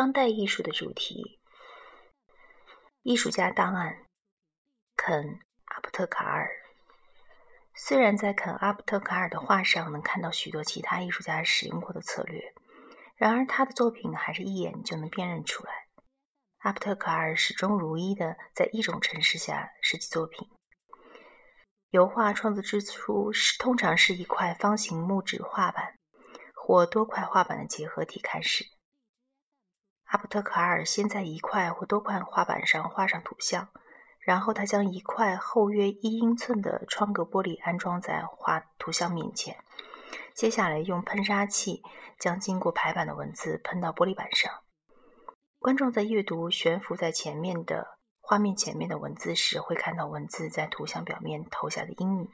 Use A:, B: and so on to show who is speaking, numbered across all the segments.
A: 当代艺术的主题，艺术家档案，肯·阿布特卡尔。虽然在肯·阿布特卡尔的画上能看到许多其他艺术家使用过的策略，然而他的作品还是一眼就能辨认出来。阿布特卡尔始终如一的在一种程式下设计作品。油画创作之初是通常是一块方形木质画板或多块画板的结合体开始。阿布特卡尔先在一块或多块画板上画上图像，然后他将一块厚约一英寸的窗格玻璃安装在画图像面前，接下来用喷砂器将经过排版的文字喷到玻璃板上。观众在阅读悬浮在前面的画面前面的文字时，会看到文字在图像表面投下的阴影。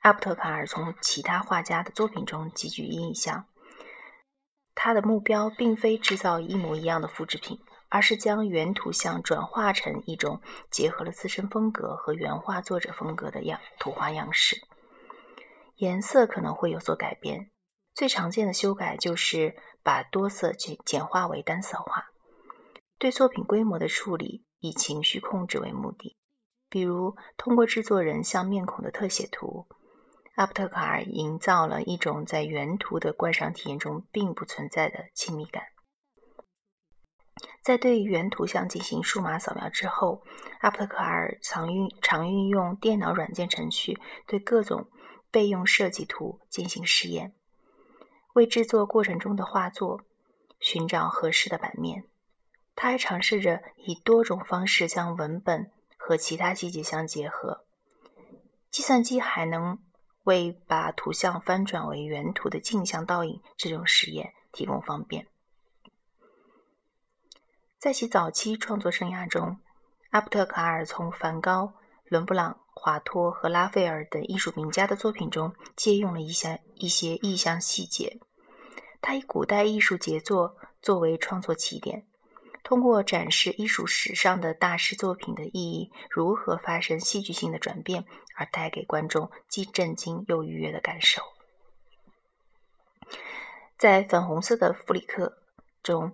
A: 阿布特卡尔从其他画家的作品中汲取印象。他的目标并非制造一模一样的复制品，而是将原图像转化成一种结合了自身风格和原画作者风格的样图画样式。颜色可能会有所改变，最常见的修改就是把多色简简化为单色化。对作品规模的处理以情绪控制为目的，比如通过制作人像面孔的特写图。阿布特卡尔营造了一种在原图的观赏体验中并不存在的亲密感。在对原图像进行数码扫描之后，阿布特卡尔常运常运用电脑软件程序对各种备用设计图进行试验，为制作过程中的画作寻找合适的版面。他还尝试着以多种方式将文本和其他细节相结合。计算机还能。为把图像翻转为原图的镜像倒影这种实验提供方便。在其早期创作生涯中，阿布特卡尔从梵高、伦勃朗、华托和拉斐尔等艺术名家的作品中借用了一些一些意象细节。他以古代艺术杰作作为创作起点。通过展示艺术史上的大师作品的意义如何发生戏剧性的转变，而带给观众既震惊又愉悦的感受。在粉红色的弗里克中，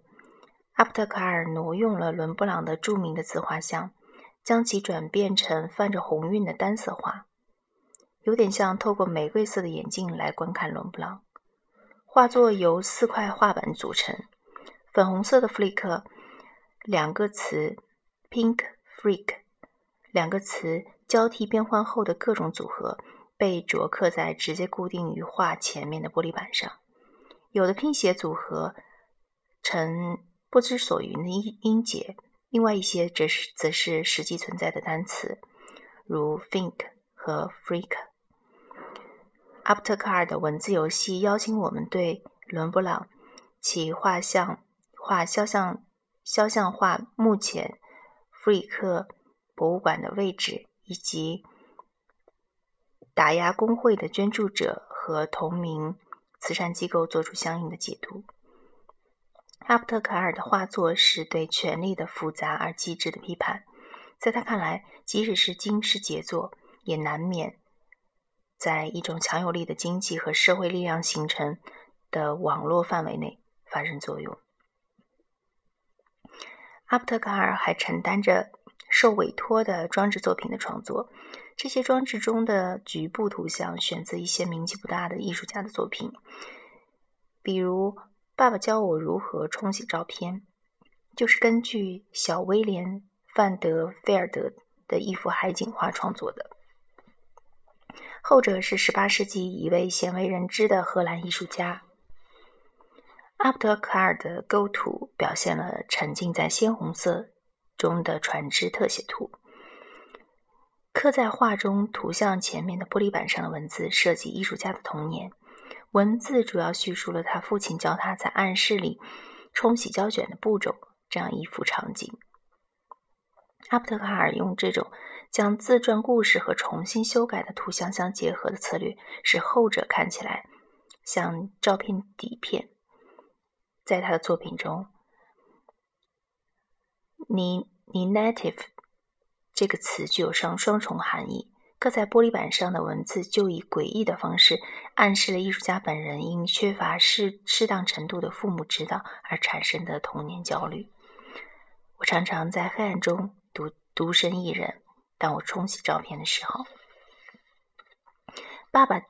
A: 阿布特卡尔挪用了伦勃朗的著名的自画像，将其转变成泛着红晕的单色画，有点像透过玫瑰色的眼镜来观看伦勃朗。画作由四块画板组成，粉红色的弗里克。两个词，pink freak，两个词交替变换后的各种组合被着刻在直接固定于画前面的玻璃板上。有的拼写组合成不知所云的音音节，另外一些则是则是实际存在的单词，如 think 和 freak。阿布特卡尔的文字游戏邀请我们对伦勃朗其画像画肖像。肖像画目前弗里克博物馆的位置，以及打压工会的捐助者和同名慈善机构做出相应的解读。阿布特卡尔的画作是对权力的复杂而机智的批判。在他看来，即使是惊世杰作，也难免在一种强有力的经济和社会力量形成的网络范围内发生作用。阿布特卡尔还承担着受委托的装置作品的创作。这些装置中的局部图像选自一些名气不大的艺术家的作品，比如《爸爸教我如何冲洗照片》，就是根据小威廉·范德菲尔德的一幅海景画创作的。后者是18世纪一位鲜为人知的荷兰艺术家。阿布特卡尔的构图表现了沉浸在鲜红色中的船只特写图。刻在画中图像前面的玻璃板上的文字涉及艺术家的童年。文字主要叙述了他父亲教他在暗室里冲洗胶卷的步骤这样一幅场景。阿布特卡尔用这种将自传故事和重新修改的图像相结合的策略，使后者看起来像照片底片。在他的作品中 n 你 native” 这个词具有双双重含义，刻在玻璃板上的文字就以诡异的方式暗示了艺术家本人因缺乏适适当程度的父母指导而产生的童年焦虑。我常常在黑暗中独独身一人，当我冲洗照片的时候，爸爸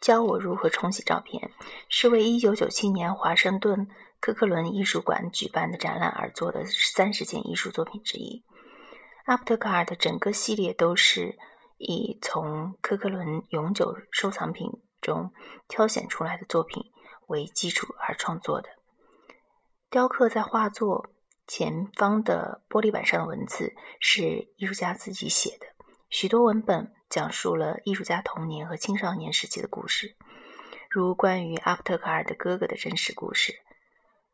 A: 教我如何冲洗照片，是为1997年华盛顿科克伦艺术馆举办的展览而做的三十件艺术作品之一。阿普特卡尔的整个系列都是。以从科克伦永久收藏品中挑选出来的作品为基础而创作的。雕刻在画作前方的玻璃板上的文字是艺术家自己写的，许多文本讲述了艺术家童年和青少年时期的故事，如关于阿普特卡尔的哥哥的真实故事。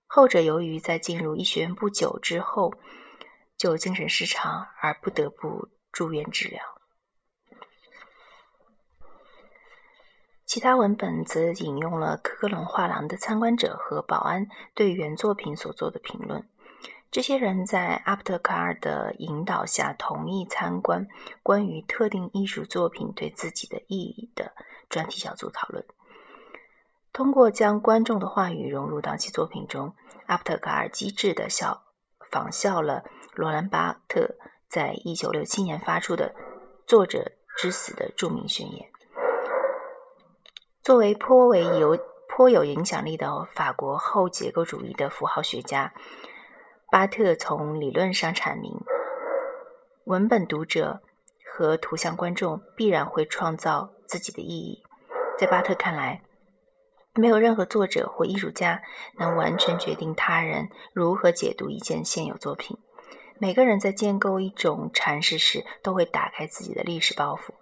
A: 后者由于在进入医学院不久之后就精神失常而不得不住院治疗。其他文本则引用了科克伦画廊的参观者和保安对原作品所做的评论。这些人在阿普特卡尔的引导下，同意参观关于特定艺术作品对自己的意义的专题小组讨论。通过将观众的话语融入到其作品中，阿普特卡尔机智地效仿效了罗兰巴特在一九六七年发出的“作者之死”的著名宣言。作为颇为有颇有影响力的法国后结构主义的符号学家，巴特从理论上阐明，文本读者和图像观众必然会创造自己的意义。在巴特看来，没有任何作者或艺术家能完全决定他人如何解读一件现有作品。每个人在建构一种阐释时，都会打开自己的历史包袱。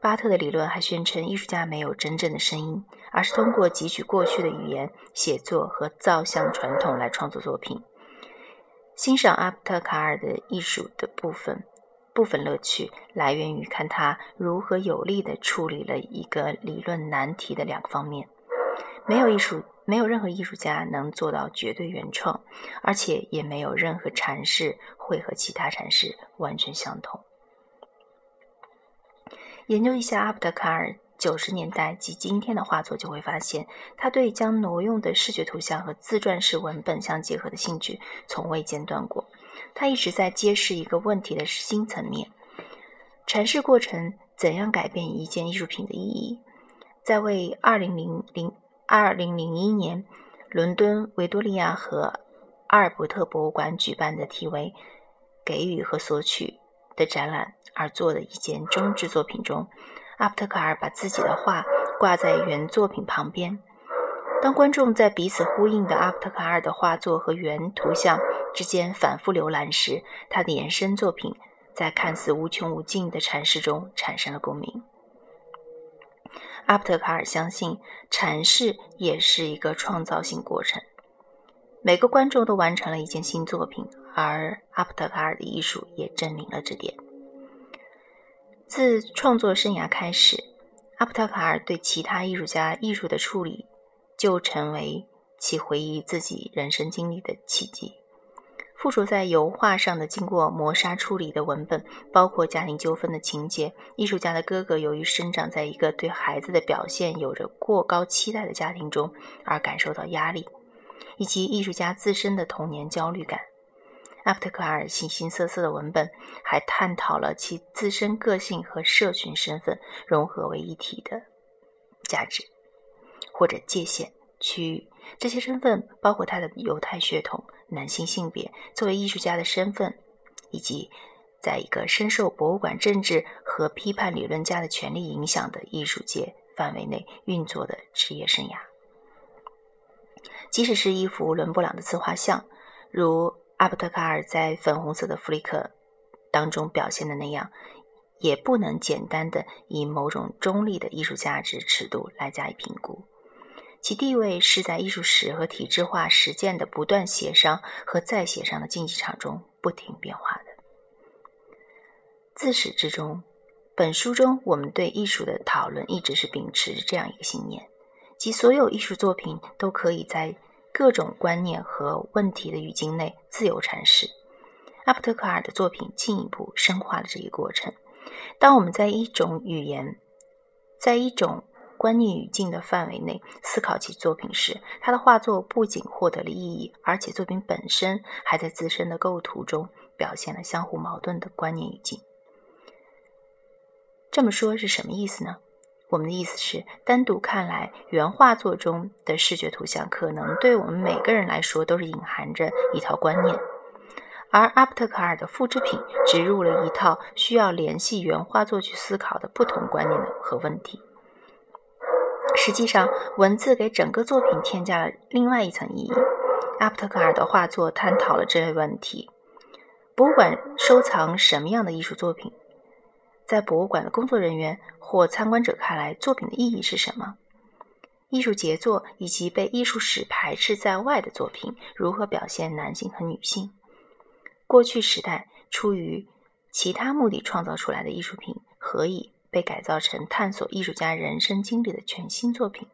A: 巴特的理论还宣称，艺术家没有真正的声音，而是通过汲取过去的语言、写作和造像传统来创作作品。欣赏阿普特卡尔的艺术的部分，部分乐趣来源于看他如何有力地处理了一个理论难题的两个方面。没有艺术，没有任何艺术家能做到绝对原创，而且也没有任何阐释会和其他阐释完全相同。研究一下阿普特卡尔九十年代及今天的画作，就会发现他对将挪用的视觉图像和自传式文本相结合的兴趣从未间断过。他一直在揭示一个问题的新层面：阐释过程怎样改变一件艺术品的意义。在为二零零零二零零一年伦敦维多利亚和阿尔伯特博物馆举办的题为“给予和索取”的展览。而做的一件中制作品中，阿普特卡尔把自己的画挂在原作品旁边。当观众在彼此呼应的阿普特卡尔的画作和原图像之间反复浏览时，他的延伸作品在看似无穷无尽的阐释中产生了共鸣。阿普特卡尔相信，阐释也是一个创造性过程。每个观众都完成了一件新作品，而阿普特卡尔的艺术也证明了这点。自创作生涯开始，阿普特卡尔对其他艺术家艺术的处理就成为其回忆自己人生经历的契机。附着在油画上的经过磨砂处理的文本，包括家庭纠纷的情节、艺术家的哥哥由于生长在一个对孩子的表现有着过高期待的家庭中而感受到压力，以及艺术家自身的童年焦虑感。阿普特卡尔形形色色的文本还探讨了其自身个性和社群身份融合为一体的价值或者界限区域。这些身份包括他的犹太血统、男性性别、作为艺术家的身份，以及在一个深受博物馆政治和批判理论家的权力影响的艺术界范围内运作的职业生涯。即使是一幅伦勃朗的自画像，如。阿布特卡尔在粉红色的弗里克当中表现的那样，也不能简单的以某种中立的艺术价值尺度来加以评估。其地位是在艺术史和体制化实践的不断协商和再协商的竞技场中不停变化的。自始至终，本书中我们对艺术的讨论一直是秉持这样一个信念：即所有艺术作品都可以在。各种观念和问题的语境内自由阐释。阿普特卡尔的作品进一步深化了这一过程，当我们在一种语言，在一种观念语境的范围内思考其作品时，他的画作不仅获得了意义，而且作品本身还在自身的构图中表现了相互矛盾的观念语境。这么说是什么意思呢？我们的意思是，单独看来，原画作中的视觉图像可能对我们每个人来说都是隐含着一套观念，而阿布特卡尔的复制品植入了一套需要联系原画作去思考的不同观念的和问题。实际上，文字给整个作品添加了另外一层意义。阿布特卡尔的画作探讨了这类问题：博物馆收藏什么样的艺术作品？在博物馆的工作人员或参观者看来，作品的意义是什么？艺术杰作以及被艺术史排斥在外的作品如何表现男性和女性？过去时代出于其他目的创造出来的艺术品何以被改造成探索艺术家人生经历的全新作品？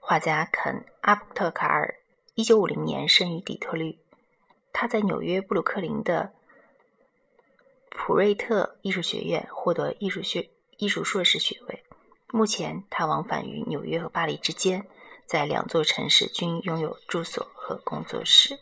A: 画家肯·阿布特卡尔，一九五零年生于底特律，他在纽约布鲁克林的。普瑞特艺术学院获得艺术学艺术硕士学位。目前，他往返于纽约和巴黎之间，在两座城市均拥有住所和工作室。